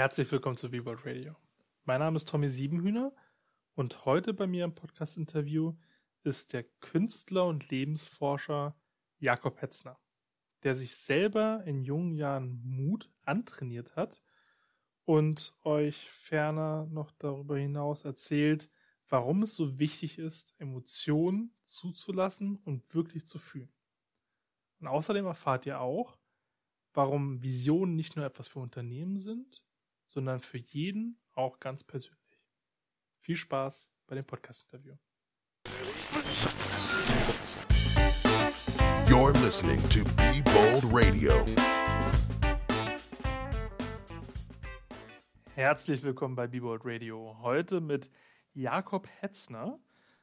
Herzlich willkommen zu Viewboard Radio. Mein Name ist Tommy Siebenhühner und heute bei mir im Podcast-Interview ist der Künstler und Lebensforscher Jakob Hetzner, der sich selber in jungen Jahren Mut antrainiert hat und euch ferner noch darüber hinaus erzählt, warum es so wichtig ist, Emotionen zuzulassen und wirklich zu fühlen. Und außerdem erfahrt ihr auch, warum Visionen nicht nur etwas für Unternehmen sind, sondern für jeden auch ganz persönlich. Viel Spaß bei dem Podcast-Interview. You're listening to Be Bold Radio. Herzlich willkommen bei Be Bold Radio. Heute mit Jakob Hetzner,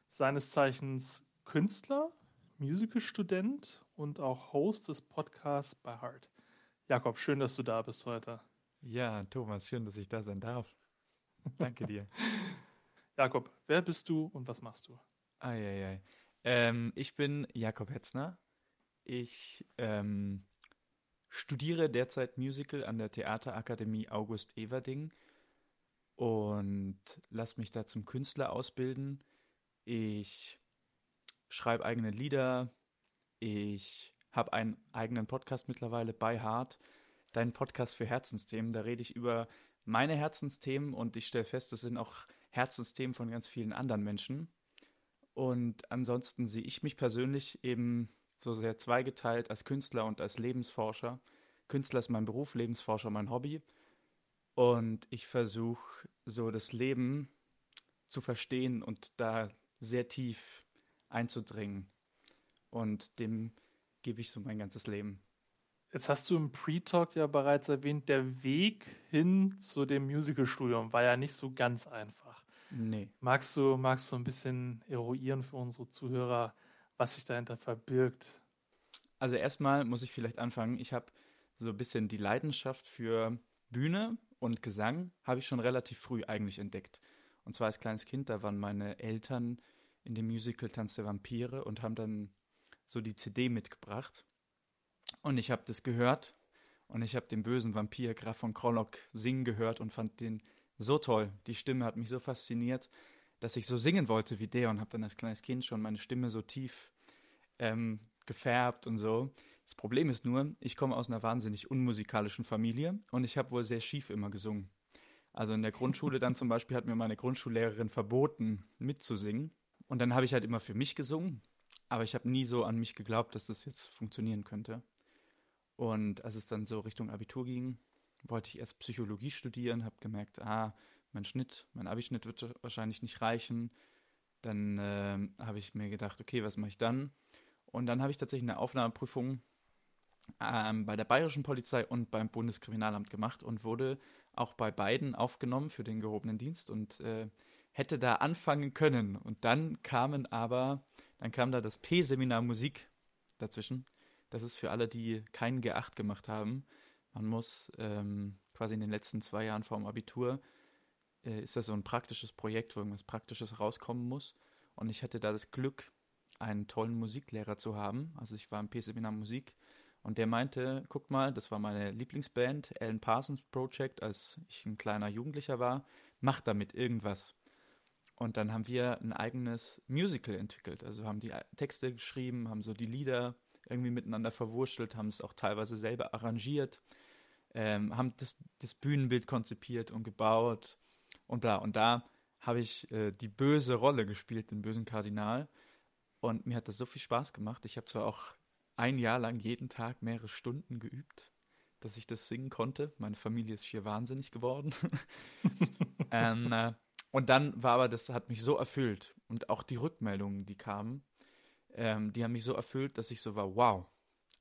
seines Zeichens Künstler, Musicalstudent und auch Host des Podcasts bei Heart. Jakob, schön, dass du da bist heute. Ja, Thomas, schön, dass ich da sein darf. Danke dir. Jakob, wer bist du und was machst du? Eieiei. Ähm, ich bin Jakob Hetzner. Ich ähm, studiere derzeit Musical an der Theaterakademie August Everding und lasse mich da zum Künstler ausbilden. Ich schreibe eigene Lieder. Ich habe einen eigenen Podcast mittlerweile bei Hart, deinen Podcast für Herzensthemen. Da rede ich über meine Herzensthemen und ich stelle fest, das sind auch Herzensthemen von ganz vielen anderen Menschen. Und ansonsten sehe ich mich persönlich eben so sehr zweigeteilt als Künstler und als Lebensforscher. Künstler ist mein Beruf, Lebensforscher mein Hobby. Und ich versuche so das Leben zu verstehen und da sehr tief einzudringen und dem gebe ich so mein ganzes Leben. Jetzt hast du im Pre-Talk ja bereits erwähnt, der Weg hin zu dem Musical-Studium war ja nicht so ganz einfach. Nee. Magst du, magst du ein bisschen eruieren für unsere Zuhörer, was sich dahinter verbirgt? Also erstmal muss ich vielleicht anfangen. Ich habe so ein bisschen die Leidenschaft für Bühne und Gesang habe ich schon relativ früh eigentlich entdeckt. Und zwar als kleines Kind, da waren meine Eltern in dem Musical Tanz der Vampire und haben dann so die CD mitgebracht. Und ich habe das gehört und ich habe den bösen Vampir Graf von Krollock singen gehört und fand den so toll. Die Stimme hat mich so fasziniert, dass ich so singen wollte wie der und habe dann als kleines Kind schon meine Stimme so tief ähm, gefärbt und so. Das Problem ist nur, ich komme aus einer wahnsinnig unmusikalischen Familie und ich habe wohl sehr schief immer gesungen. Also in der Grundschule dann zum Beispiel hat mir meine Grundschullehrerin verboten, mitzusingen. Und dann habe ich halt immer für mich gesungen aber ich habe nie so an mich geglaubt, dass das jetzt funktionieren könnte. Und als es dann so Richtung Abitur ging, wollte ich erst Psychologie studieren, habe gemerkt, ah, mein Schnitt, mein Abischnitt wird wahrscheinlich nicht reichen. Dann äh, habe ich mir gedacht, okay, was mache ich dann? Und dann habe ich tatsächlich eine Aufnahmeprüfung ähm, bei der Bayerischen Polizei und beim Bundeskriminalamt gemacht und wurde auch bei beiden aufgenommen für den gehobenen Dienst und äh, hätte da anfangen können. Und dann kamen aber dann kam da das P-Seminar Musik dazwischen. Das ist für alle, die keinen G8 gemacht haben. Man muss ähm, quasi in den letzten zwei Jahren vor dem Abitur, äh, ist das so ein praktisches Projekt, wo irgendwas Praktisches rauskommen muss. Und ich hatte da das Glück, einen tollen Musiklehrer zu haben. Also ich war im P-Seminar Musik und der meinte, guck mal, das war meine Lieblingsband, Alan Parsons Project, als ich ein kleiner Jugendlicher war, mach damit irgendwas. Und dann haben wir ein eigenes Musical entwickelt. Also haben die Texte geschrieben, haben so die Lieder irgendwie miteinander verwurschtelt, haben es auch teilweise selber arrangiert, ähm, haben das, das, Bühnenbild konzipiert und gebaut und bla. Und da habe ich äh, die böse Rolle gespielt, den bösen Kardinal. Und mir hat das so viel Spaß gemacht. Ich habe zwar auch ein Jahr lang jeden Tag mehrere Stunden geübt, dass ich das singen konnte. Meine Familie ist hier wahnsinnig geworden. ähm, äh, und dann war aber, das hat mich so erfüllt. Und auch die Rückmeldungen, die kamen, ähm, die haben mich so erfüllt, dass ich so war, wow,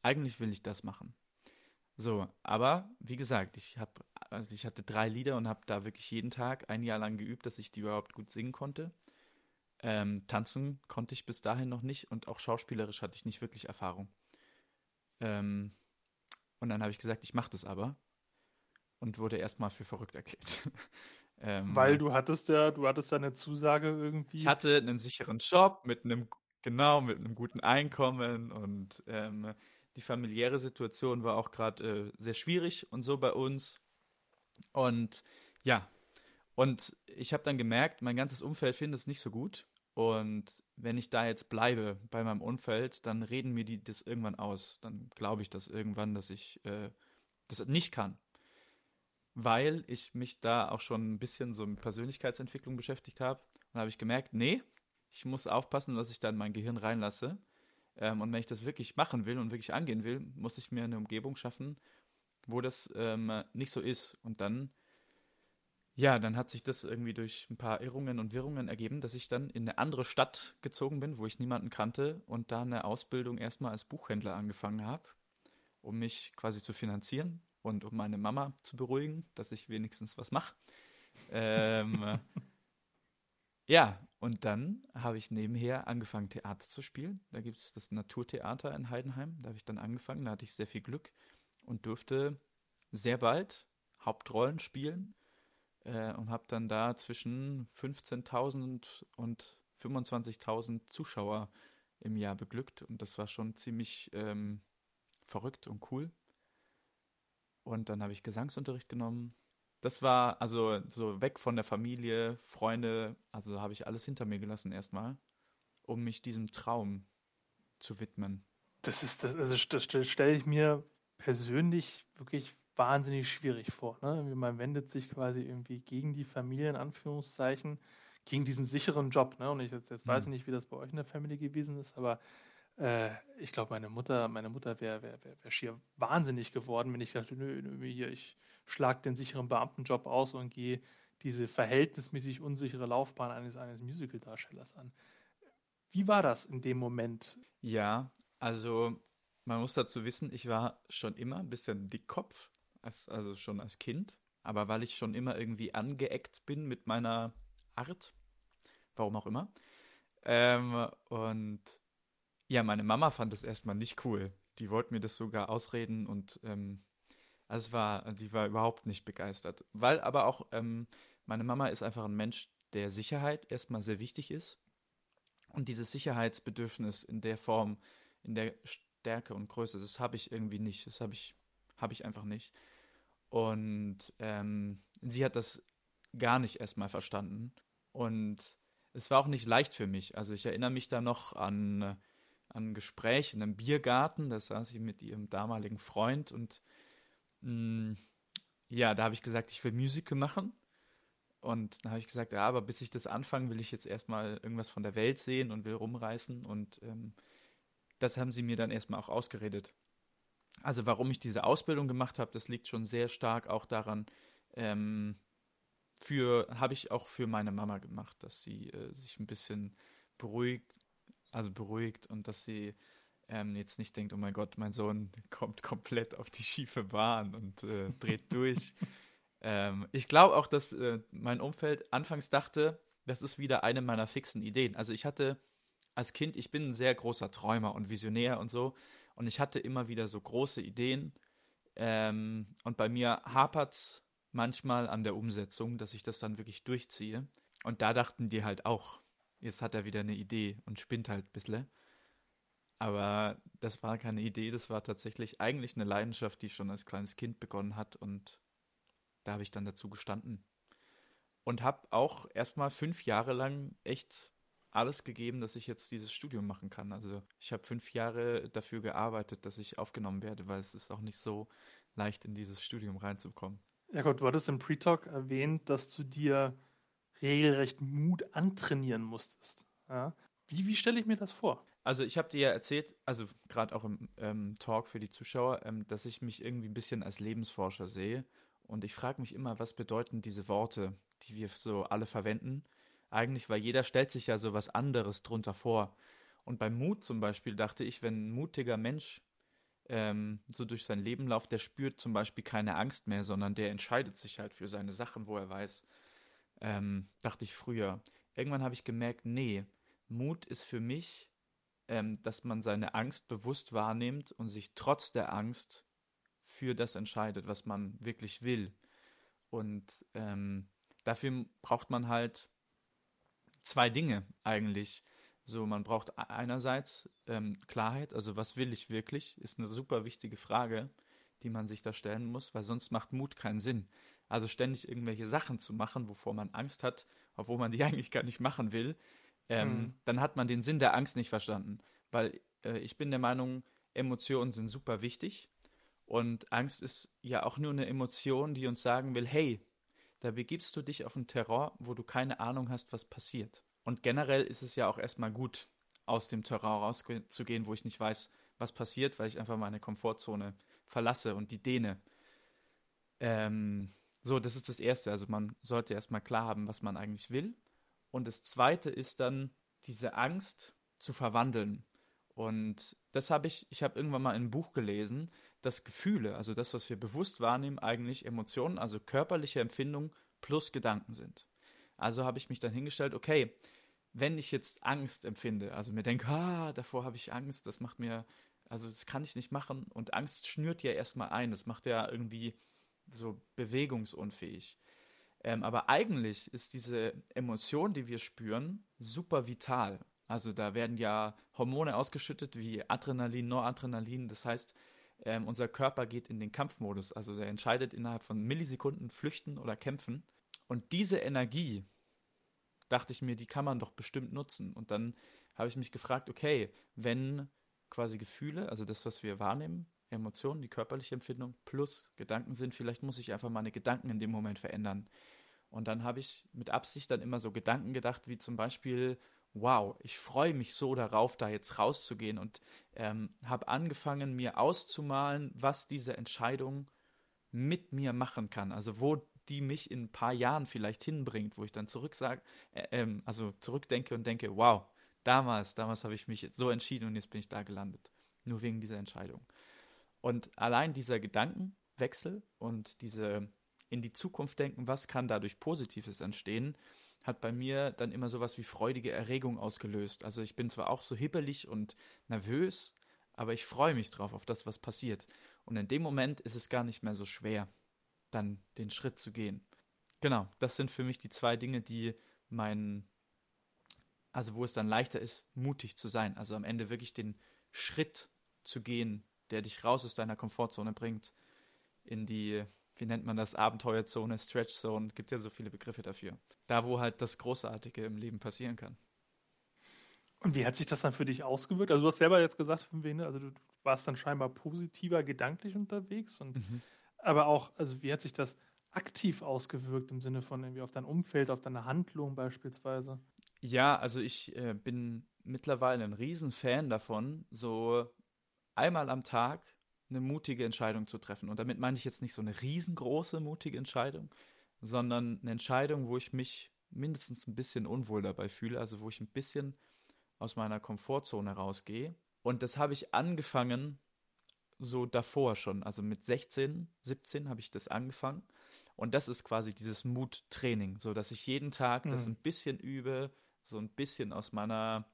eigentlich will ich das machen. So, aber wie gesagt, ich habe, also ich hatte drei Lieder und habe da wirklich jeden Tag ein Jahr lang geübt, dass ich die überhaupt gut singen konnte. Ähm, tanzen konnte ich bis dahin noch nicht und auch schauspielerisch hatte ich nicht wirklich Erfahrung. Ähm, und dann habe ich gesagt, ich mache das aber und wurde erstmal für verrückt erklärt. Ähm, Weil du hattest ja, du hattest ja eine Zusage irgendwie. Ich hatte einen sicheren Job mit einem, genau, mit einem guten Einkommen und ähm, die familiäre Situation war auch gerade äh, sehr schwierig und so bei uns. Und ja, und ich habe dann gemerkt, mein ganzes Umfeld findet es nicht so gut. Und wenn ich da jetzt bleibe bei meinem Umfeld, dann reden mir die das irgendwann aus. Dann glaube ich das irgendwann, dass ich äh, das nicht kann. Weil ich mich da auch schon ein bisschen so mit Persönlichkeitsentwicklung beschäftigt habe. Und habe ich gemerkt, nee, ich muss aufpassen, was ich da in mein Gehirn reinlasse. Ähm, und wenn ich das wirklich machen will und wirklich angehen will, muss ich mir eine Umgebung schaffen, wo das ähm, nicht so ist. Und dann, ja, dann hat sich das irgendwie durch ein paar Irrungen und Wirrungen ergeben, dass ich dann in eine andere Stadt gezogen bin, wo ich niemanden kannte und da eine Ausbildung erstmal als Buchhändler angefangen habe, um mich quasi zu finanzieren und um meine Mama zu beruhigen, dass ich wenigstens was mache. ähm, ja, und dann habe ich nebenher angefangen, Theater zu spielen. Da gibt es das Naturtheater in Heidenheim. Da habe ich dann angefangen. Da hatte ich sehr viel Glück und durfte sehr bald Hauptrollen spielen äh, und habe dann da zwischen 15.000 und 25.000 Zuschauer im Jahr beglückt. Und das war schon ziemlich ähm, verrückt und cool. Und dann habe ich Gesangsunterricht genommen das war also so weg von der Familie, Freunde, also habe ich alles hinter mir gelassen erstmal, um mich diesem Traum zu widmen. Das ist, das, also das stelle ich mir persönlich wirklich wahnsinnig schwierig vor. Ne? Man wendet sich quasi irgendwie gegen die Familie in Anführungszeichen, gegen diesen sicheren Job. Ne? Und ich jetzt, jetzt mhm. weiß ich nicht, wie das bei euch in der Familie gewesen ist, aber äh, ich glaube, meine Mutter, meine Mutter wäre wär, wär, wär schier wahnsinnig geworden, wenn ich dachte, nö, nö, hier, ich schlag den sicheren Beamtenjob aus und gehe diese verhältnismäßig unsichere Laufbahn eines, eines Musical-Darstellers an. Wie war das in dem Moment? Ja, also man muss dazu wissen, ich war schon immer ein bisschen Dickkopf, als, also schon als Kind, aber weil ich schon immer irgendwie angeeckt bin mit meiner Art, warum auch immer. Ähm, und ja, meine Mama fand das erstmal nicht cool. Die wollte mir das sogar ausreden und ähm, also es war, die war überhaupt nicht begeistert. Weil aber auch, ähm, meine Mama ist einfach ein Mensch, der Sicherheit erstmal sehr wichtig ist. Und dieses Sicherheitsbedürfnis in der Form, in der Stärke und Größe, das habe ich irgendwie nicht. Das habe ich, habe ich einfach nicht. Und ähm, sie hat das gar nicht erstmal verstanden. Und es war auch nicht leicht für mich. Also ich erinnere mich da noch an, an ein Gespräch in einem Biergarten. Da saß sie mit ihrem damaligen Freund und Mm, ja, da habe ich gesagt, ich will Musical machen. Und dann habe ich gesagt, ja, aber bis ich das anfange, will ich jetzt erstmal irgendwas von der Welt sehen und will rumreißen. Und ähm, das haben sie mir dann erstmal auch ausgeredet. Also warum ich diese Ausbildung gemacht habe, das liegt schon sehr stark auch daran, ähm, für, habe ich auch für meine Mama gemacht, dass sie äh, sich ein bisschen beruhigt, also beruhigt und dass sie ähm, jetzt nicht denkt, oh mein Gott, mein Sohn kommt komplett auf die schiefe Bahn und äh, dreht durch. ähm, ich glaube auch, dass äh, mein Umfeld anfangs dachte, das ist wieder eine meiner fixen Ideen. Also ich hatte als Kind, ich bin ein sehr großer Träumer und Visionär und so, und ich hatte immer wieder so große Ideen. Ähm, und bei mir hapert es manchmal an der Umsetzung, dass ich das dann wirklich durchziehe. Und da dachten die halt auch, jetzt hat er wieder eine Idee und spinnt halt ein bisschen. Aber das war keine Idee, das war tatsächlich eigentlich eine Leidenschaft, die schon als kleines Kind begonnen hat und da habe ich dann dazu gestanden. Und habe auch erstmal fünf Jahre lang echt alles gegeben, dass ich jetzt dieses Studium machen kann. Also ich habe fünf Jahre dafür gearbeitet, dass ich aufgenommen werde, weil es ist auch nicht so leicht, in dieses Studium reinzukommen. Ja Gott, du hattest im Pre-Talk erwähnt, dass du dir regelrecht Mut antrainieren musstest. Ja? Wie, wie stelle ich mir das vor? Also ich habe dir ja erzählt, also gerade auch im ähm, Talk für die Zuschauer, ähm, dass ich mich irgendwie ein bisschen als Lebensforscher sehe. Und ich frage mich immer, was bedeuten diese Worte, die wir so alle verwenden? Eigentlich, weil jeder stellt sich ja so was anderes drunter vor. Und beim Mut zum Beispiel dachte ich, wenn ein mutiger Mensch ähm, so durch sein Leben läuft, der spürt zum Beispiel keine Angst mehr, sondern der entscheidet sich halt für seine Sachen, wo er weiß, ähm, dachte ich früher. Irgendwann habe ich gemerkt, nee, Mut ist für mich ähm, dass man seine Angst bewusst wahrnimmt und sich trotz der Angst für das entscheidet, was man wirklich will. Und ähm, dafür braucht man halt zwei Dinge eigentlich. So, man braucht einerseits ähm, Klarheit, also was will ich wirklich, ist eine super wichtige Frage, die man sich da stellen muss, weil sonst macht Mut keinen Sinn. Also ständig irgendwelche Sachen zu machen, wovor man Angst hat, obwohl man die eigentlich gar nicht machen will, ähm, mhm. dann hat man den Sinn der Angst nicht verstanden. Weil äh, ich bin der Meinung, Emotionen sind super wichtig. Und Angst ist ja auch nur eine Emotion, die uns sagen will, hey, da begibst du dich auf einen Terror, wo du keine Ahnung hast, was passiert. Und generell ist es ja auch erstmal gut, aus dem Terror rauszugehen, wo ich nicht weiß, was passiert, weil ich einfach meine Komfortzone verlasse und die dehne. Ähm, so, das ist das Erste. Also man sollte erstmal klar haben, was man eigentlich will. Und das Zweite ist dann diese Angst zu verwandeln. Und das habe ich, ich habe irgendwann mal in einem Buch gelesen, dass Gefühle, also das, was wir bewusst wahrnehmen, eigentlich Emotionen, also körperliche Empfindungen plus Gedanken sind. Also habe ich mich dann hingestellt, okay, wenn ich jetzt Angst empfinde, also mir denke, ah, davor habe ich Angst, das macht mir, also das kann ich nicht machen und Angst schnürt ja erstmal ein, das macht ja irgendwie so bewegungsunfähig. Ähm, aber eigentlich ist diese Emotion, die wir spüren, super vital. Also da werden ja Hormone ausgeschüttet wie Adrenalin, Noradrenalin. Das heißt, ähm, unser Körper geht in den Kampfmodus. Also der entscheidet innerhalb von Millisekunden flüchten oder kämpfen. Und diese Energie, dachte ich mir, die kann man doch bestimmt nutzen. Und dann habe ich mich gefragt, okay, wenn quasi Gefühle, also das, was wir wahrnehmen, Emotionen, die körperliche Empfindung plus Gedanken sind, vielleicht muss ich einfach meine Gedanken in dem Moment verändern. Und dann habe ich mit Absicht dann immer so Gedanken gedacht, wie zum Beispiel, wow, ich freue mich so darauf, da jetzt rauszugehen und ähm, habe angefangen, mir auszumalen, was diese Entscheidung mit mir machen kann. Also wo die mich in ein paar Jahren vielleicht hinbringt, wo ich dann zurück sage, äh, ähm, also zurückdenke und denke, wow, damals, damals habe ich mich jetzt so entschieden und jetzt bin ich da gelandet. Nur wegen dieser Entscheidung. Und allein dieser Gedankenwechsel und diese in die Zukunft denken, was kann dadurch Positives entstehen, hat bei mir dann immer sowas wie freudige Erregung ausgelöst. Also ich bin zwar auch so hibbelig und nervös, aber ich freue mich drauf, auf das, was passiert. Und in dem Moment ist es gar nicht mehr so schwer, dann den Schritt zu gehen. Genau, das sind für mich die zwei Dinge, die mein, also wo es dann leichter ist, mutig zu sein. Also am Ende wirklich den Schritt zu gehen, der dich raus aus deiner Komfortzone bringt, in die wie nennt man das, Abenteuerzone, Stretchzone, gibt ja so viele Begriffe dafür. Da, wo halt das Großartige im Leben passieren kann. Und wie hat sich das dann für dich ausgewirkt? Also du hast selber jetzt gesagt, also du warst dann scheinbar positiver gedanklich unterwegs und mhm. aber auch, also wie hat sich das aktiv ausgewirkt im Sinne von irgendwie auf dein Umfeld, auf deine Handlung beispielsweise? Ja, also ich äh, bin mittlerweile ein Riesenfan davon, so einmal am Tag eine mutige Entscheidung zu treffen. Und damit meine ich jetzt nicht so eine riesengroße mutige Entscheidung, sondern eine Entscheidung, wo ich mich mindestens ein bisschen unwohl dabei fühle, also wo ich ein bisschen aus meiner Komfortzone rausgehe. Und das habe ich angefangen so davor schon. Also mit 16, 17 habe ich das angefangen. Und das ist quasi dieses Muttraining, so dass ich jeden Tag mhm. das ein bisschen übe, so ein bisschen aus meiner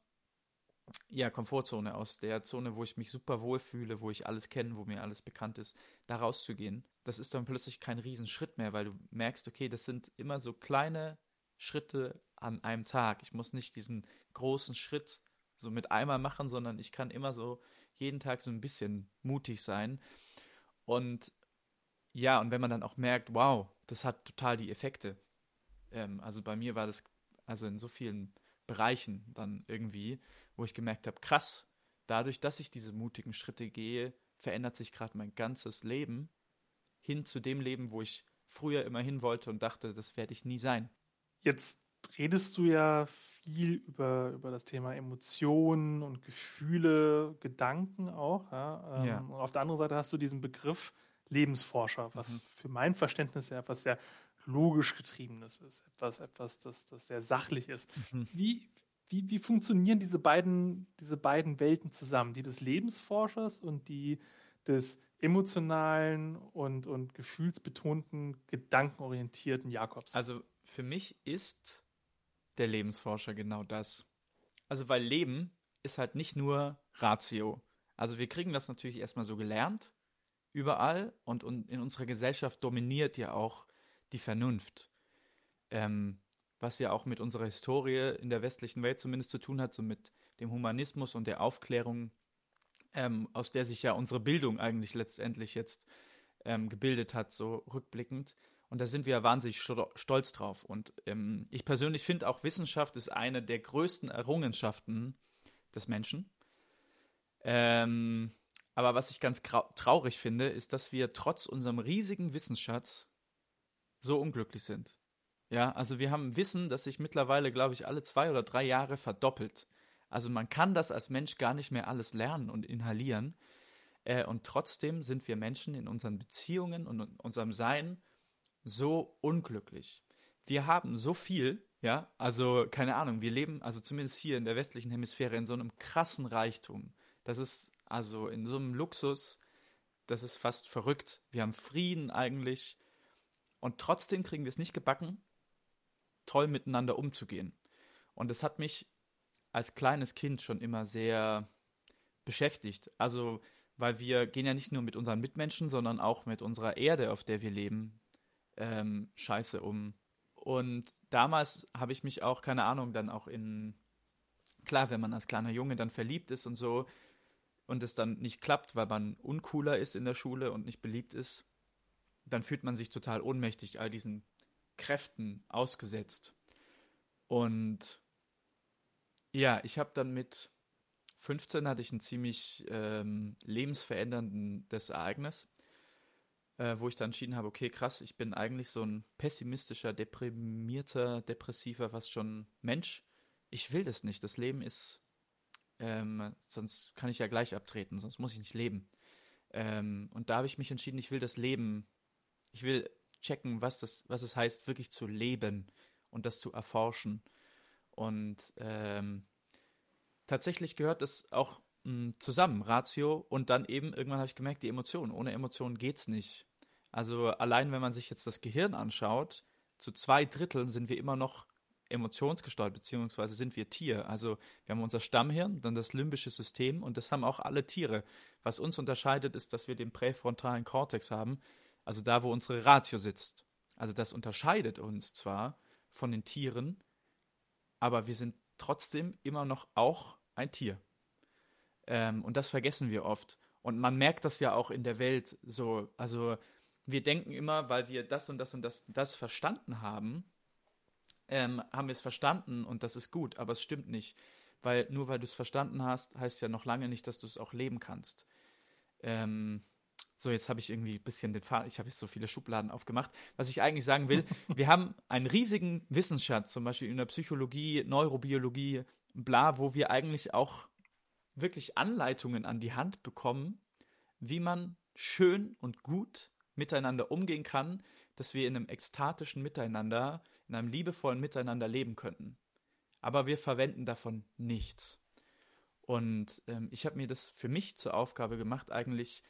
ja, Komfortzone, aus der Zone, wo ich mich super wohl fühle, wo ich alles kenne, wo mir alles bekannt ist, da rauszugehen. Das ist dann plötzlich kein Riesenschritt mehr, weil du merkst, okay, das sind immer so kleine Schritte an einem Tag. Ich muss nicht diesen großen Schritt so mit einmal machen, sondern ich kann immer so jeden Tag so ein bisschen mutig sein. Und ja, und wenn man dann auch merkt, wow, das hat total die Effekte. Ähm, also bei mir war das also in so vielen Bereichen dann irgendwie, wo ich gemerkt habe, krass, dadurch, dass ich diese mutigen Schritte gehe, verändert sich gerade mein ganzes Leben hin zu dem Leben, wo ich früher immer hin wollte und dachte, das werde ich nie sein. Jetzt redest du ja viel über, über das Thema Emotionen und Gefühle, Gedanken auch. Ja? Ähm, ja. Und auf der anderen Seite hast du diesen Begriff Lebensforscher, was mhm. für mein Verständnis ja etwas sehr logisch getriebenes ist, etwas, etwas, das, das sehr sachlich ist. Mhm. Wie, wie, wie funktionieren diese beiden, diese beiden Welten zusammen, die des Lebensforschers und die des emotionalen und, und gefühlsbetonten, gedankenorientierten Jakobs? Also für mich ist der Lebensforscher genau das. Also weil Leben ist halt nicht nur Ratio. Also wir kriegen das natürlich erstmal so gelernt, überall und, und in unserer Gesellschaft dominiert ja auch die Vernunft. Ähm, was ja auch mit unserer Historie in der westlichen Welt zumindest zu tun hat, so mit dem Humanismus und der Aufklärung, ähm, aus der sich ja unsere Bildung eigentlich letztendlich jetzt ähm, gebildet hat, so rückblickend. Und da sind wir wahnsinnig stolz drauf. Und ähm, ich persönlich finde auch, Wissenschaft ist eine der größten Errungenschaften des Menschen. Ähm, aber was ich ganz traurig finde, ist, dass wir trotz unserem riesigen Wissensschatz so unglücklich sind. Ja, also wir haben Wissen, das sich mittlerweile, glaube ich, alle zwei oder drei Jahre verdoppelt. Also man kann das als Mensch gar nicht mehr alles lernen und inhalieren. Äh, und trotzdem sind wir Menschen in unseren Beziehungen und in unserem Sein so unglücklich. Wir haben so viel, ja, also keine Ahnung, wir leben, also zumindest hier in der westlichen Hemisphäre, in so einem krassen Reichtum. Das ist also in so einem Luxus, das ist fast verrückt. Wir haben Frieden eigentlich und trotzdem kriegen wir es nicht gebacken, toll miteinander umzugehen. Und das hat mich als kleines Kind schon immer sehr beschäftigt. Also, weil wir gehen ja nicht nur mit unseren Mitmenschen, sondern auch mit unserer Erde, auf der wir leben, ähm, scheiße um. Und damals habe ich mich auch, keine Ahnung, dann auch in, klar, wenn man als kleiner Junge dann verliebt ist und so und es dann nicht klappt, weil man uncooler ist in der Schule und nicht beliebt ist, dann fühlt man sich total ohnmächtig all diesen Kräften ausgesetzt. Und ja, ich habe dann mit 15 hatte ich ein ziemlich ähm, lebensveränderndes Ereignis äh, wo ich dann entschieden habe, okay, krass, ich bin eigentlich so ein pessimistischer, deprimierter, depressiver, was schon Mensch. Ich will das nicht. Das Leben ist, ähm, sonst kann ich ja gleich abtreten, sonst muss ich nicht leben. Ähm, und da habe ich mich entschieden, ich will das Leben, ich will checken, was das, was es heißt, wirklich zu leben und das zu erforschen. Und ähm, tatsächlich gehört es auch zusammen, Ratio und dann eben irgendwann habe ich gemerkt, die Emotionen. Ohne Emotionen geht's nicht. Also allein wenn man sich jetzt das Gehirn anschaut, zu zwei Dritteln sind wir immer noch emotionsgesteuert, beziehungsweise sind wir Tier. Also wir haben unser Stammhirn, dann das limbische System und das haben auch alle Tiere. Was uns unterscheidet, ist, dass wir den präfrontalen Kortex haben, also da, wo unsere Ratio sitzt. Also das unterscheidet uns zwar von den Tieren, aber wir sind trotzdem immer noch auch ein Tier. Ähm, und das vergessen wir oft. Und man merkt das ja auch in der Welt so. Also wir denken immer, weil wir das und das und das, das verstanden haben, ähm, haben wir es verstanden und das ist gut, aber es stimmt nicht. Weil nur weil du es verstanden hast, heißt ja noch lange nicht, dass du es auch leben kannst. Ähm, so, jetzt habe ich irgendwie ein bisschen den Faden, ich habe jetzt so viele Schubladen aufgemacht. Was ich eigentlich sagen will, wir haben einen riesigen Wissensschatz, zum Beispiel in der Psychologie, Neurobiologie, bla, wo wir eigentlich auch wirklich Anleitungen an die Hand bekommen, wie man schön und gut miteinander umgehen kann, dass wir in einem ekstatischen Miteinander, in einem liebevollen Miteinander leben könnten. Aber wir verwenden davon nichts. Und ähm, ich habe mir das für mich zur Aufgabe gemacht, eigentlich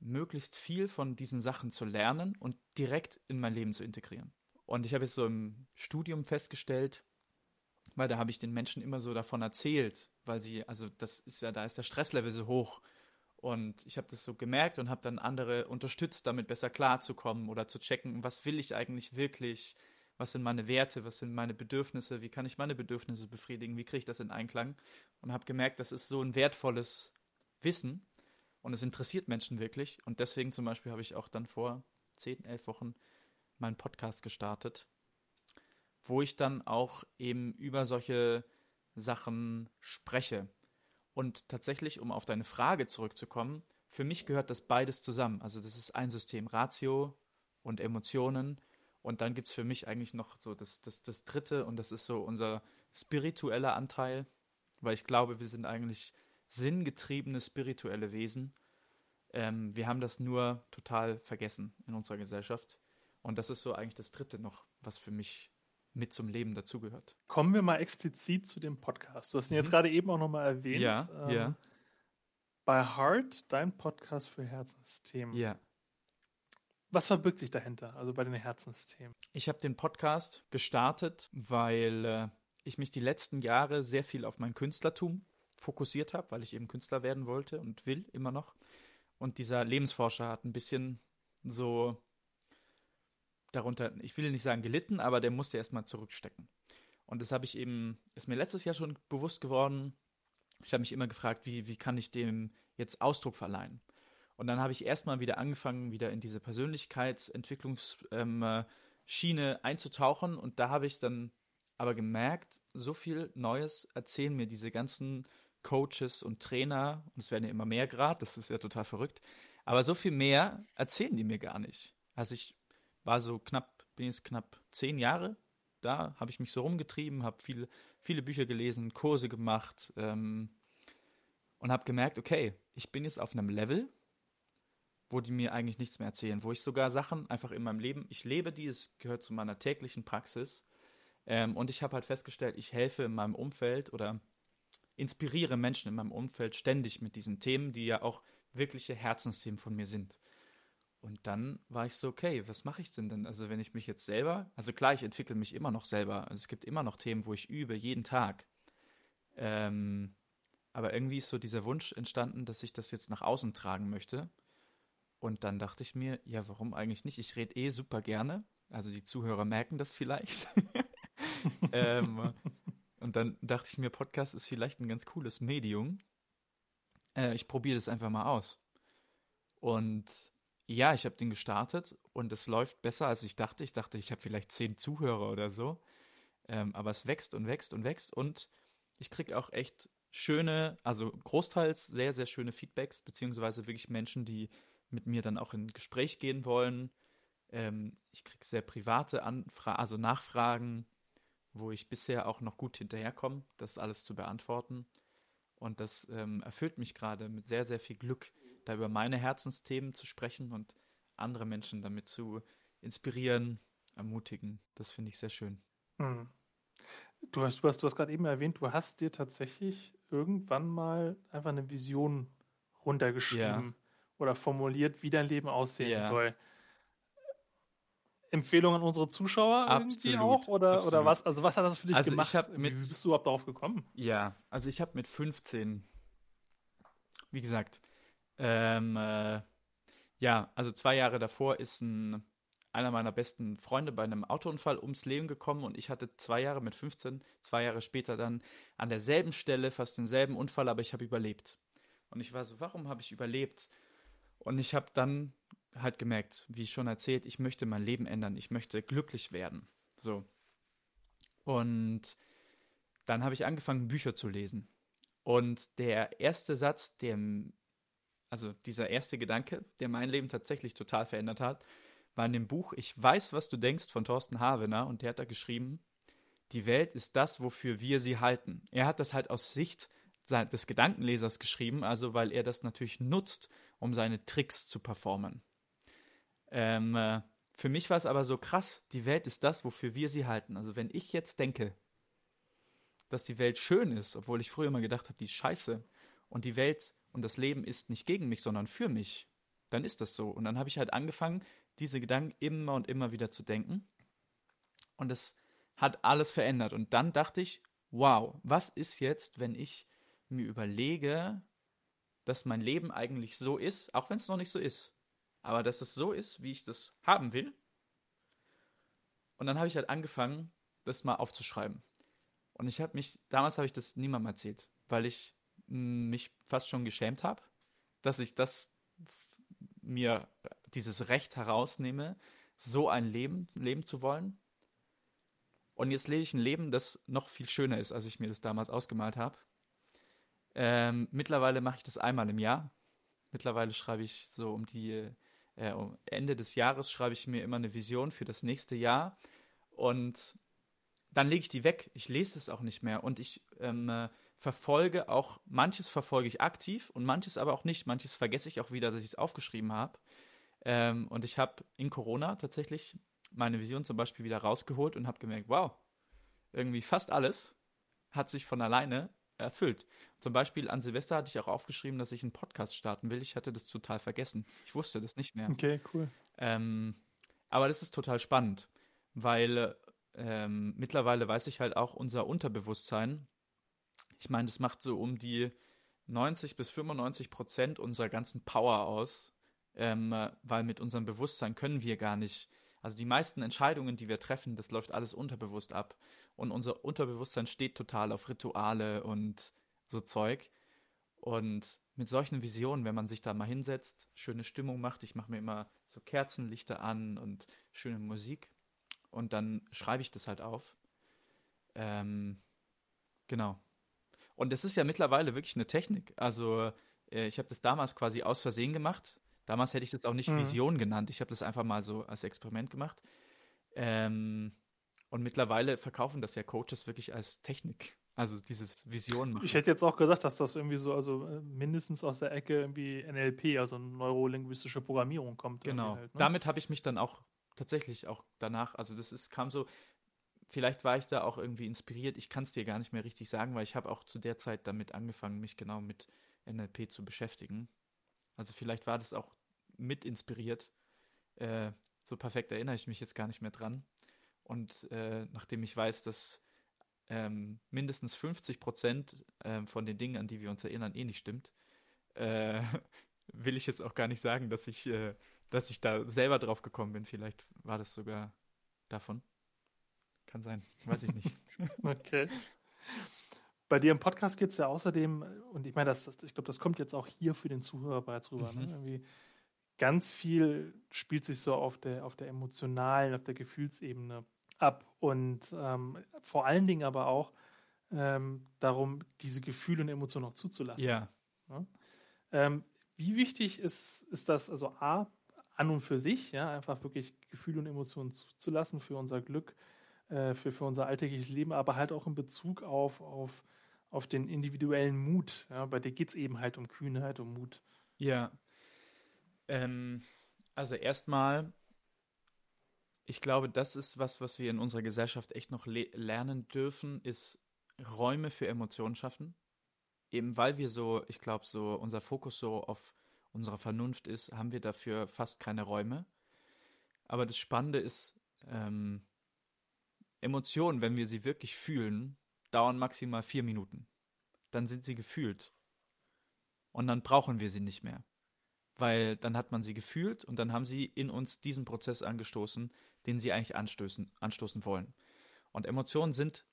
möglichst viel von diesen Sachen zu lernen und direkt in mein Leben zu integrieren. Und ich habe jetzt so im Studium festgestellt, weil da habe ich den Menschen immer so davon erzählt, weil sie, also das ist ja, da ist der Stresslevel so hoch. Und ich habe das so gemerkt und habe dann andere unterstützt, damit besser klarzukommen oder zu checken, was will ich eigentlich wirklich, was sind meine Werte, was sind meine Bedürfnisse, wie kann ich meine Bedürfnisse befriedigen, wie kriege ich das in Einklang. Und habe gemerkt, das ist so ein wertvolles Wissen und es interessiert Menschen wirklich. Und deswegen zum Beispiel habe ich auch dann vor zehn, elf Wochen meinen Podcast gestartet, wo ich dann auch eben über solche Sachen spreche. Und tatsächlich, um auf deine Frage zurückzukommen, für mich gehört das beides zusammen. Also das ist ein System Ratio und Emotionen. Und dann gibt es für mich eigentlich noch so das, das, das dritte und das ist so unser spiritueller Anteil, weil ich glaube, wir sind eigentlich sinngetriebene spirituelle Wesen. Ähm, wir haben das nur total vergessen in unserer Gesellschaft. Und das ist so eigentlich das dritte noch, was für mich mit zum Leben dazugehört. Kommen wir mal explizit zu dem Podcast. Du hast ihn mhm. jetzt gerade eben auch nochmal erwähnt. Ja, ähm, ja. Bei Heart, dein Podcast für Herzensthemen. Ja. Was verbirgt sich dahinter, also bei den Herzensthemen? Ich habe den Podcast gestartet, weil äh, ich mich die letzten Jahre sehr viel auf mein Künstlertum fokussiert habe, weil ich eben Künstler werden wollte und will immer noch. Und dieser Lebensforscher hat ein bisschen so darunter, ich will nicht sagen gelitten, aber der musste erstmal zurückstecken. Und das habe ich eben, ist mir letztes Jahr schon bewusst geworden. Ich habe mich immer gefragt, wie, wie kann ich dem jetzt Ausdruck verleihen? Und dann habe ich erstmal wieder angefangen, wieder in diese Persönlichkeitsentwicklungsschiene ähm, einzutauchen. Und da habe ich dann aber gemerkt, so viel Neues erzählen mir diese ganzen Coaches und Trainer, und es werden ja immer mehr gerade, das ist ja total verrückt, aber so viel mehr erzählen die mir gar nicht. Also ich war so knapp, bin jetzt knapp zehn Jahre da, habe ich mich so rumgetrieben, habe viele, viele Bücher gelesen, Kurse gemacht ähm, und habe gemerkt, okay, ich bin jetzt auf einem Level, wo die mir eigentlich nichts mehr erzählen, wo ich sogar Sachen einfach in meinem Leben, ich lebe die, es gehört zu meiner täglichen Praxis ähm, und ich habe halt festgestellt, ich helfe in meinem Umfeld oder inspiriere Menschen in meinem Umfeld ständig mit diesen Themen, die ja auch wirkliche Herzensthemen von mir sind. Und dann war ich so, okay, was mache ich denn denn? Also wenn ich mich jetzt selber, also klar, ich entwickle mich immer noch selber. Also es gibt immer noch Themen, wo ich übe, jeden Tag. Ähm, aber irgendwie ist so dieser Wunsch entstanden, dass ich das jetzt nach außen tragen möchte. Und dann dachte ich mir, ja, warum eigentlich nicht? Ich rede eh super gerne. Also die Zuhörer merken das vielleicht. ähm, und dann dachte ich mir, Podcast ist vielleicht ein ganz cooles Medium. Äh, ich probiere das einfach mal aus. Und ja, ich habe den gestartet und es läuft besser, als ich dachte. Ich dachte, ich habe vielleicht zehn Zuhörer oder so. Ähm, aber es wächst und wächst und wächst und ich kriege auch echt schöne, also großteils sehr, sehr schöne Feedbacks, beziehungsweise wirklich Menschen, die mit mir dann auch in Gespräch gehen wollen. Ähm, ich kriege sehr private Anfragen, also Nachfragen, wo ich bisher auch noch gut hinterherkomme, das alles zu beantworten. Und das ähm, erfüllt mich gerade mit sehr, sehr viel Glück, da über meine Herzensthemen zu sprechen und andere Menschen damit zu inspirieren, ermutigen. Das finde ich sehr schön. Hm. Du hast, du hast, du hast gerade eben erwähnt, du hast dir tatsächlich irgendwann mal einfach eine Vision runtergeschrieben ja. oder formuliert, wie dein Leben aussehen ja. soll. Empfehlung an unsere Zuschauer absolut, irgendwie auch? Oder, oder was? Also, was hat das für dich also gemacht? Mit, Wie bist du überhaupt darauf gekommen? Ja, also ich habe mit 15, wie gesagt, ähm, äh, ja, also zwei Jahre davor ist ein, einer meiner besten Freunde bei einem Autounfall ums Leben gekommen und ich hatte zwei Jahre mit 15, zwei Jahre später dann an derselben Stelle fast denselben Unfall, aber ich habe überlebt. Und ich war so, warum habe ich überlebt? Und ich habe dann halt gemerkt, wie schon erzählt, ich möchte mein Leben ändern, ich möchte glücklich werden. So. Und dann habe ich angefangen, Bücher zu lesen. Und der erste Satz, der, also dieser erste Gedanke, der mein Leben tatsächlich total verändert hat, war in dem Buch Ich weiß, was du denkst von Thorsten Havener. Und der hat da geschrieben, die Welt ist das, wofür wir sie halten. Er hat das halt aus Sicht des Gedankenlesers geschrieben, also weil er das natürlich nutzt, um seine Tricks zu performen. Ähm, äh, für mich war es aber so krass, die Welt ist das, wofür wir sie halten. Also wenn ich jetzt denke, dass die Welt schön ist, obwohl ich früher immer gedacht habe, die ist scheiße, und die Welt und das Leben ist nicht gegen mich, sondern für mich, dann ist das so. Und dann habe ich halt angefangen, diese Gedanken immer und immer wieder zu denken. Und es hat alles verändert. Und dann dachte ich, wow, was ist jetzt, wenn ich mir überlege, dass mein Leben eigentlich so ist, auch wenn es noch nicht so ist aber dass es so ist, wie ich das haben will. Und dann habe ich halt angefangen, das mal aufzuschreiben. Und ich habe mich, damals habe ich das niemandem erzählt, weil ich mich fast schon geschämt habe, dass ich das mir dieses Recht herausnehme, so ein Leben leben zu wollen. Und jetzt lebe ich ein Leben, das noch viel schöner ist, als ich mir das damals ausgemalt habe. Ähm, mittlerweile mache ich das einmal im Jahr. Mittlerweile schreibe ich so um die äh, Ende des Jahres schreibe ich mir immer eine Vision für das nächste Jahr und dann lege ich die weg. Ich lese es auch nicht mehr und ich ähm, äh, verfolge auch, manches verfolge ich aktiv und manches aber auch nicht. Manches vergesse ich auch wieder, dass ich es aufgeschrieben habe. Ähm, und ich habe in Corona tatsächlich meine Vision zum Beispiel wieder rausgeholt und habe gemerkt, wow, irgendwie fast alles hat sich von alleine erfüllt. Zum Beispiel an Silvester hatte ich auch aufgeschrieben, dass ich einen Podcast starten will. Ich hatte das total vergessen. Ich wusste das nicht mehr. Okay, cool. Ähm, aber das ist total spannend, weil ähm, mittlerweile weiß ich halt auch unser Unterbewusstsein. Ich meine, das macht so um die 90 bis 95 Prozent unserer ganzen Power aus, ähm, weil mit unserem Bewusstsein können wir gar nicht. Also die meisten Entscheidungen, die wir treffen, das läuft alles unterbewusst ab. Und unser Unterbewusstsein steht total auf Rituale und so Zeug. Und mit solchen Visionen, wenn man sich da mal hinsetzt, schöne Stimmung macht, ich mache mir immer so Kerzenlichter an und schöne Musik und dann schreibe ich das halt auf. Ähm, genau. Und das ist ja mittlerweile wirklich eine Technik. Also äh, ich habe das damals quasi aus Versehen gemacht. Damals hätte ich das auch nicht mhm. Vision genannt. Ich habe das einfach mal so als Experiment gemacht. Ähm, und mittlerweile verkaufen das ja Coaches wirklich als Technik. Also dieses Vision machen. Ich hätte jetzt auch gesagt, dass das irgendwie so, also äh, mindestens aus der Ecke irgendwie NLP, also neurolinguistische Programmierung kommt. Genau. Halt, ne? Damit habe ich mich dann auch tatsächlich auch danach, also das ist, kam so, vielleicht war ich da auch irgendwie inspiriert. Ich kann es dir gar nicht mehr richtig sagen, weil ich habe auch zu der Zeit damit angefangen, mich genau mit NLP zu beschäftigen. Also vielleicht war das auch mit inspiriert. Äh, so perfekt erinnere ich mich jetzt gar nicht mehr dran. Und äh, nachdem ich weiß, dass ähm, mindestens 50 Prozent äh, von den Dingen, an die wir uns erinnern, eh nicht stimmt, äh, will ich jetzt auch gar nicht sagen, dass ich, äh, dass ich da selber drauf gekommen bin. Vielleicht war das sogar davon. Kann sein, weiß ich nicht. okay. Bei dir im Podcast geht es ja außerdem, und ich meine, das, das, ich glaube, das kommt jetzt auch hier für den Zuhörer bereits rüber. Ne? Mhm. Ne? Irgendwie ganz viel spielt sich so auf der, auf der emotionalen, auf der Gefühlsebene ab. Und ähm, vor allen Dingen aber auch ähm, darum, diese Gefühle und Emotionen auch zuzulassen. Ja. ja? Ähm, wie wichtig ist, ist das, also A, an und für sich, ja, einfach wirklich Gefühle und Emotionen zuzulassen für unser Glück, äh, für, für unser alltägliches Leben, aber halt auch in Bezug auf, auf, auf den individuellen Mut. Ja? Bei dir geht es eben halt um Kühnheit, um Mut. Ja. Ähm, also erstmal ich glaube, das ist was, was wir in unserer Gesellschaft echt noch le lernen dürfen, ist Räume für Emotionen schaffen. Eben weil wir so, ich glaube, so unser Fokus so auf unserer Vernunft ist, haben wir dafür fast keine Räume. Aber das Spannende ist, ähm, Emotionen, wenn wir sie wirklich fühlen, dauern maximal vier Minuten. Dann sind sie gefühlt. Und dann brauchen wir sie nicht mehr. Weil dann hat man sie gefühlt und dann haben sie in uns diesen Prozess angestoßen, den sie eigentlich anstößen, anstoßen wollen. Und Emotionen sind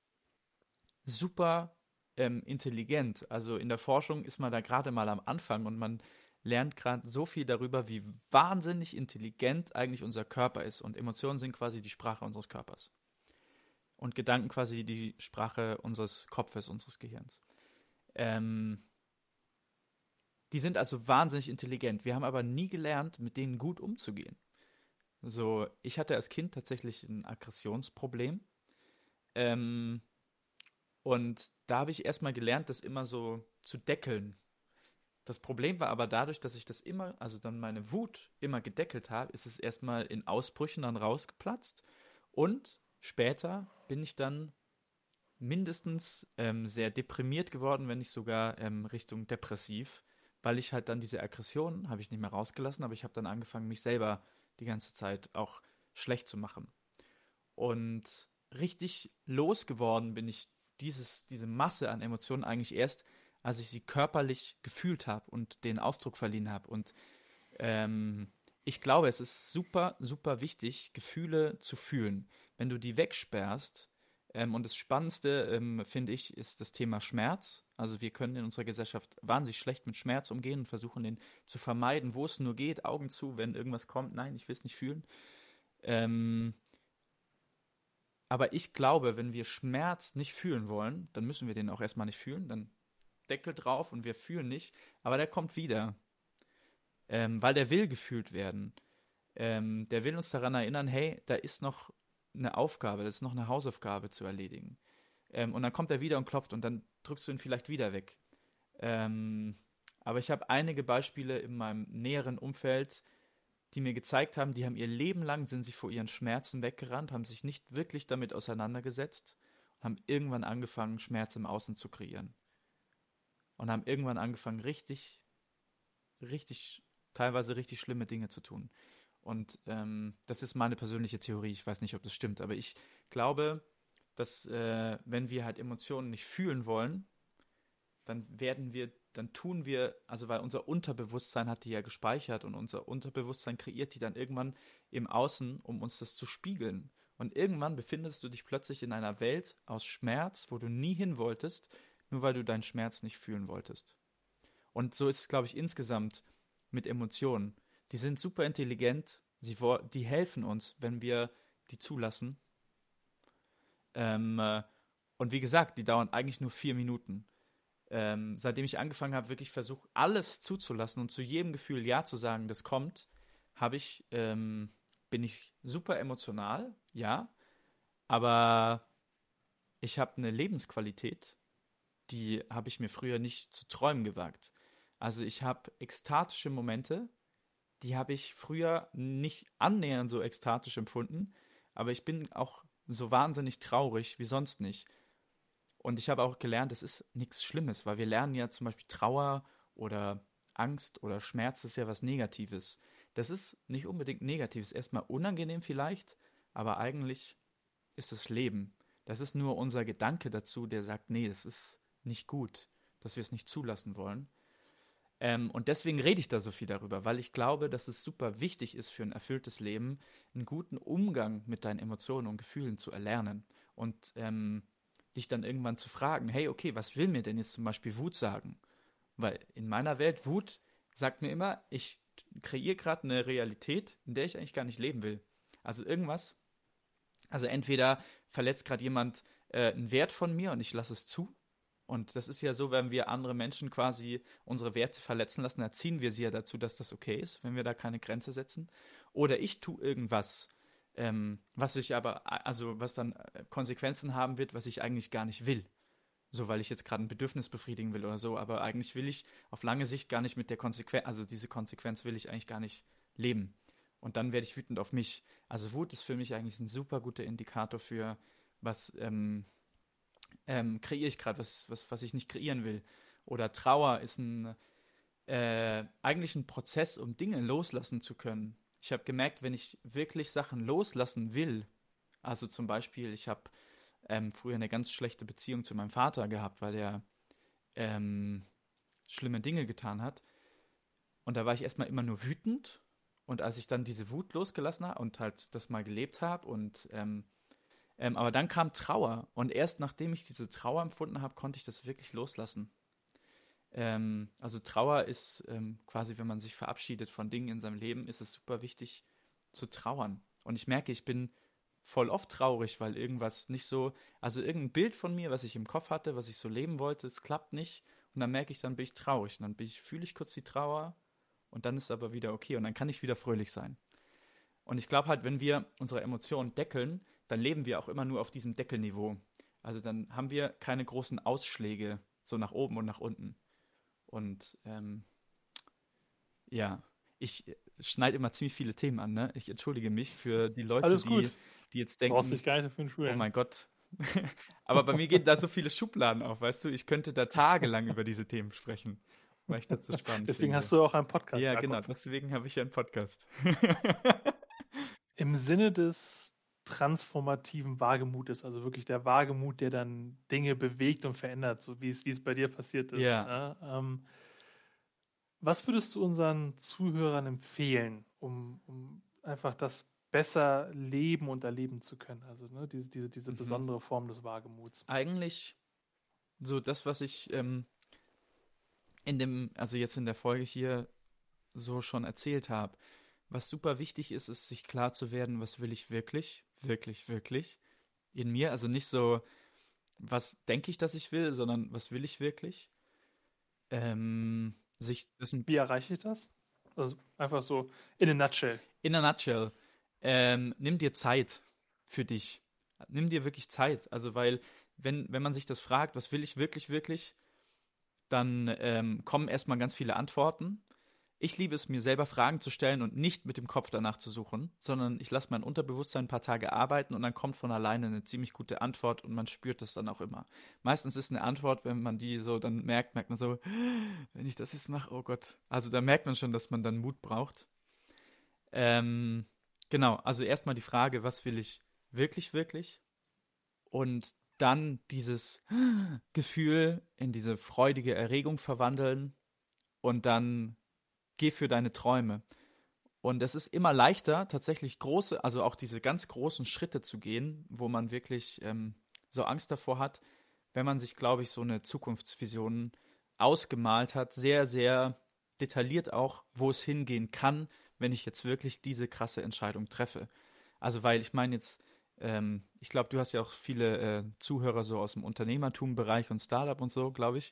super ähm, intelligent. Also in der Forschung ist man da gerade mal am Anfang und man lernt gerade so viel darüber, wie wahnsinnig intelligent eigentlich unser Körper ist. Und Emotionen sind quasi die Sprache unseres Körpers. Und Gedanken quasi die Sprache unseres Kopfes, unseres Gehirns. Ähm, die sind also wahnsinnig intelligent. Wir haben aber nie gelernt, mit denen gut umzugehen. So, ich hatte als Kind tatsächlich ein Aggressionsproblem. Ähm, und da habe ich erstmal gelernt, das immer so zu deckeln. Das Problem war aber dadurch, dass ich das immer, also dann meine Wut immer gedeckelt habe, ist es erstmal in Ausbrüchen dann rausgeplatzt. Und später bin ich dann mindestens ähm, sehr deprimiert geworden, wenn nicht sogar ähm, Richtung depressiv, weil ich halt dann diese Aggression habe ich nicht mehr rausgelassen, aber ich habe dann angefangen, mich selber die ganze Zeit auch schlecht zu machen. Und richtig losgeworden bin ich dieses, diese Masse an Emotionen eigentlich erst, als ich sie körperlich gefühlt habe und den Ausdruck verliehen habe. Und ähm, ich glaube, es ist super, super wichtig, Gefühle zu fühlen. Wenn du die wegsperrst, ähm, und das Spannendste, ähm, finde ich, ist das Thema Schmerz. Also wir können in unserer Gesellschaft wahnsinnig schlecht mit Schmerz umgehen und versuchen den zu vermeiden, wo es nur geht, Augen zu, wenn irgendwas kommt. Nein, ich will es nicht fühlen. Ähm, aber ich glaube, wenn wir Schmerz nicht fühlen wollen, dann müssen wir den auch erstmal nicht fühlen. Dann Deckel drauf und wir fühlen nicht. Aber der kommt wieder. Ähm, weil der will gefühlt werden. Ähm, der will uns daran erinnern, hey, da ist noch eine Aufgabe, das ist noch eine Hausaufgabe zu erledigen. Ähm, und dann kommt er wieder und klopft und dann drückst du ihn vielleicht wieder weg. Ähm, aber ich habe einige Beispiele in meinem näheren Umfeld, die mir gezeigt haben, die haben ihr Leben lang, sind sie vor ihren Schmerzen weggerannt, haben sich nicht wirklich damit auseinandergesetzt und haben irgendwann angefangen, Schmerz im Außen zu kreieren. Und haben irgendwann angefangen, richtig, richtig, teilweise richtig schlimme Dinge zu tun. Und ähm, das ist meine persönliche Theorie. Ich weiß nicht, ob das stimmt, aber ich glaube, dass äh, wenn wir halt Emotionen nicht fühlen wollen, dann werden wir, dann tun wir, also weil unser Unterbewusstsein hat die ja gespeichert und unser Unterbewusstsein kreiert die dann irgendwann im Außen, um uns das zu spiegeln. Und irgendwann befindest du dich plötzlich in einer Welt aus Schmerz, wo du nie hin wolltest, nur weil du deinen Schmerz nicht fühlen wolltest. Und so ist es, glaube ich, insgesamt mit Emotionen. Die sind super intelligent, sie, die helfen uns, wenn wir die zulassen. Ähm, äh, und wie gesagt, die dauern eigentlich nur vier Minuten. Ähm, seitdem ich angefangen habe, wirklich versucht, alles zuzulassen und zu jedem Gefühl Ja zu sagen, das kommt, habe ich, ähm, bin ich super emotional, ja, aber ich habe eine Lebensqualität, die habe ich mir früher nicht zu träumen gewagt. Also ich habe ekstatische Momente, die habe ich früher nicht annähernd so ekstatisch empfunden, aber ich bin auch so wahnsinnig traurig wie sonst nicht. Und ich habe auch gelernt, es ist nichts Schlimmes, weil wir lernen ja zum Beispiel Trauer oder Angst oder Schmerz ist ja was Negatives. Das ist nicht unbedingt negativ, ist erstmal unangenehm vielleicht, aber eigentlich ist es Leben. Das ist nur unser Gedanke dazu, der sagt, nee, das ist nicht gut, dass wir es nicht zulassen wollen. Ähm, und deswegen rede ich da so viel darüber, weil ich glaube, dass es super wichtig ist für ein erfülltes Leben, einen guten Umgang mit deinen Emotionen und Gefühlen zu erlernen und ähm, dich dann irgendwann zu fragen, hey, okay, was will mir denn jetzt zum Beispiel Wut sagen? Weil in meiner Welt, Wut sagt mir immer, ich kreiere gerade eine Realität, in der ich eigentlich gar nicht leben will. Also irgendwas, also entweder verletzt gerade jemand äh, einen Wert von mir und ich lasse es zu, und das ist ja so, wenn wir andere Menschen quasi unsere Werte verletzen lassen, erziehen wir sie ja dazu, dass das okay ist, wenn wir da keine Grenze setzen. Oder ich tue irgendwas, ähm, was ich aber, also was dann äh, Konsequenzen haben wird, was ich eigentlich gar nicht will. So, weil ich jetzt gerade ein Bedürfnis befriedigen will oder so, aber eigentlich will ich auf lange Sicht gar nicht mit der Konsequenz, also diese Konsequenz will ich eigentlich gar nicht leben. Und dann werde ich wütend auf mich. Also Wut ist für mich eigentlich ein super guter Indikator für, was, ähm, ähm, kreiere ich gerade, was, was, was ich nicht kreieren will. Oder Trauer ist ein, äh, eigentlich ein Prozess, um Dinge loslassen zu können. Ich habe gemerkt, wenn ich wirklich Sachen loslassen will, also zum Beispiel, ich habe ähm, früher eine ganz schlechte Beziehung zu meinem Vater gehabt, weil er ähm, schlimme Dinge getan hat. Und da war ich erstmal immer nur wütend. Und als ich dann diese Wut losgelassen habe und halt das mal gelebt habe und ähm, ähm, aber dann kam Trauer und erst nachdem ich diese Trauer empfunden habe, konnte ich das wirklich loslassen. Ähm, also Trauer ist ähm, quasi, wenn man sich verabschiedet von Dingen in seinem Leben, ist es super wichtig zu trauern. Und ich merke, ich bin voll oft traurig, weil irgendwas nicht so, also irgendein Bild von mir, was ich im Kopf hatte, was ich so leben wollte, es klappt nicht. Und dann merke ich, dann bin ich traurig. Und dann bin ich, fühle ich kurz die Trauer und dann ist aber wieder okay und dann kann ich wieder fröhlich sein. Und ich glaube halt, wenn wir unsere Emotionen deckeln, dann leben wir auch immer nur auf diesem Deckelniveau. Also dann haben wir keine großen Ausschläge so nach oben und nach unten. Und ähm, ja, ich schneide immer ziemlich viele Themen an. Ne? Ich entschuldige mich für die Leute, die, die, jetzt denken, Brauchst dich gar nicht dafür oh mein Gott. Aber bei mir gehen da so viele Schubladen auf, weißt du? Ich könnte da tagelang über diese Themen sprechen, weil ich das so spannend Deswegen finde. hast du auch einen Podcast. Ja, Jakob. genau. Deswegen habe ich ja einen Podcast. Im Sinne des transformativen Wagemut ist, also wirklich der Wagemut, der dann Dinge bewegt und verändert, so wie es, wie es bei dir passiert ist. Ja. ja ähm, was würdest du unseren Zuhörern empfehlen, um, um einfach das besser leben und erleben zu können? Also ne, diese, diese, diese mhm. besondere Form des Wagemuts. Eigentlich so das, was ich ähm, in dem, also jetzt in der Folge hier so schon erzählt habe. Was super wichtig ist, ist sich klar zu werden, was will ich wirklich wirklich, wirklich in mir. Also nicht so, was denke ich, dass ich will, sondern was will ich wirklich. Ähm, sich dessen Wie erreiche ich das? Also einfach so in a nutshell. In a nutshell. Ähm, nimm dir Zeit für dich. Nimm dir wirklich Zeit. Also, weil, wenn, wenn man sich das fragt, was will ich wirklich, wirklich, dann ähm, kommen erstmal ganz viele Antworten. Ich liebe es, mir selber Fragen zu stellen und nicht mit dem Kopf danach zu suchen, sondern ich lasse mein Unterbewusstsein ein paar Tage arbeiten und dann kommt von alleine eine ziemlich gute Antwort und man spürt das dann auch immer. Meistens ist eine Antwort, wenn man die so dann merkt, merkt man so, wenn ich das jetzt mache, oh Gott. Also da merkt man schon, dass man dann Mut braucht. Ähm, genau, also erstmal die Frage, was will ich wirklich, wirklich? Und dann dieses Gefühl in diese freudige Erregung verwandeln und dann geh für deine Träume. Und es ist immer leichter, tatsächlich große, also auch diese ganz großen Schritte zu gehen, wo man wirklich ähm, so Angst davor hat, wenn man sich, glaube ich, so eine Zukunftsvision ausgemalt hat, sehr, sehr detailliert auch, wo es hingehen kann, wenn ich jetzt wirklich diese krasse Entscheidung treffe. Also weil ich meine jetzt, ähm, ich glaube, du hast ja auch viele äh, Zuhörer so aus dem Unternehmertum-Bereich und Startup und so, glaube ich.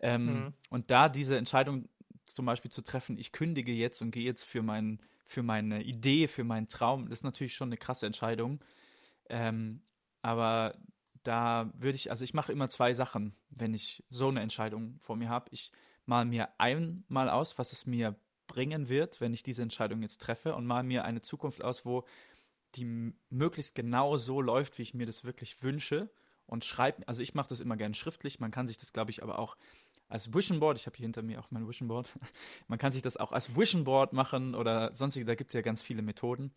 Ähm, mhm. Und da diese Entscheidung zum Beispiel zu treffen, ich kündige jetzt und gehe jetzt für, mein, für meine Idee, für meinen Traum, das ist natürlich schon eine krasse Entscheidung. Ähm, aber da würde ich, also ich mache immer zwei Sachen, wenn ich so eine Entscheidung vor mir habe. Ich mal mir einmal aus, was es mir bringen wird, wenn ich diese Entscheidung jetzt treffe und mal mir eine Zukunft aus, wo die möglichst genau so läuft, wie ich mir das wirklich wünsche und schreibe, also ich mache das immer gerne schriftlich, man kann sich das glaube ich aber auch als Vision Board, ich habe hier hinter mir auch mein Vision Board, man kann sich das auch als Vision Board machen oder sonstige, da gibt es ja ganz viele Methoden.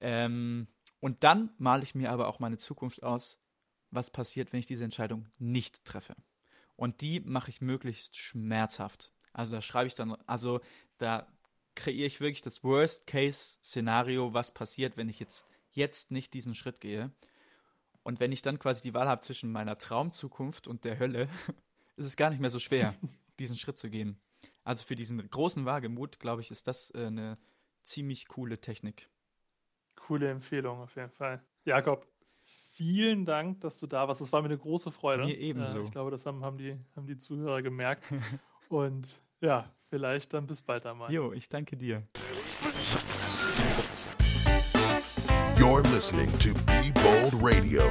Ähm, und dann male ich mir aber auch meine Zukunft aus, was passiert, wenn ich diese Entscheidung nicht treffe. Und die mache ich möglichst schmerzhaft. Also da schreibe ich dann, also da kreiere ich wirklich das Worst-Case-Szenario, was passiert, wenn ich jetzt, jetzt nicht diesen Schritt gehe. Und wenn ich dann quasi die Wahl habe zwischen meiner Traumzukunft und der Hölle, ist es gar nicht mehr so schwer, diesen Schritt zu gehen. Also für diesen großen Wagemut, glaube ich, ist das äh, eine ziemlich coole Technik. Coole Empfehlung auf jeden Fall. Jakob, vielen Dank, dass du da warst. Es war mir eine große Freude. Mir ebenso. Äh, ich glaube, das haben, haben, die, haben die Zuhörer gemerkt. Und ja, vielleicht dann bis bald einmal. Jo, ich danke dir. You're listening to Be Bold Radio.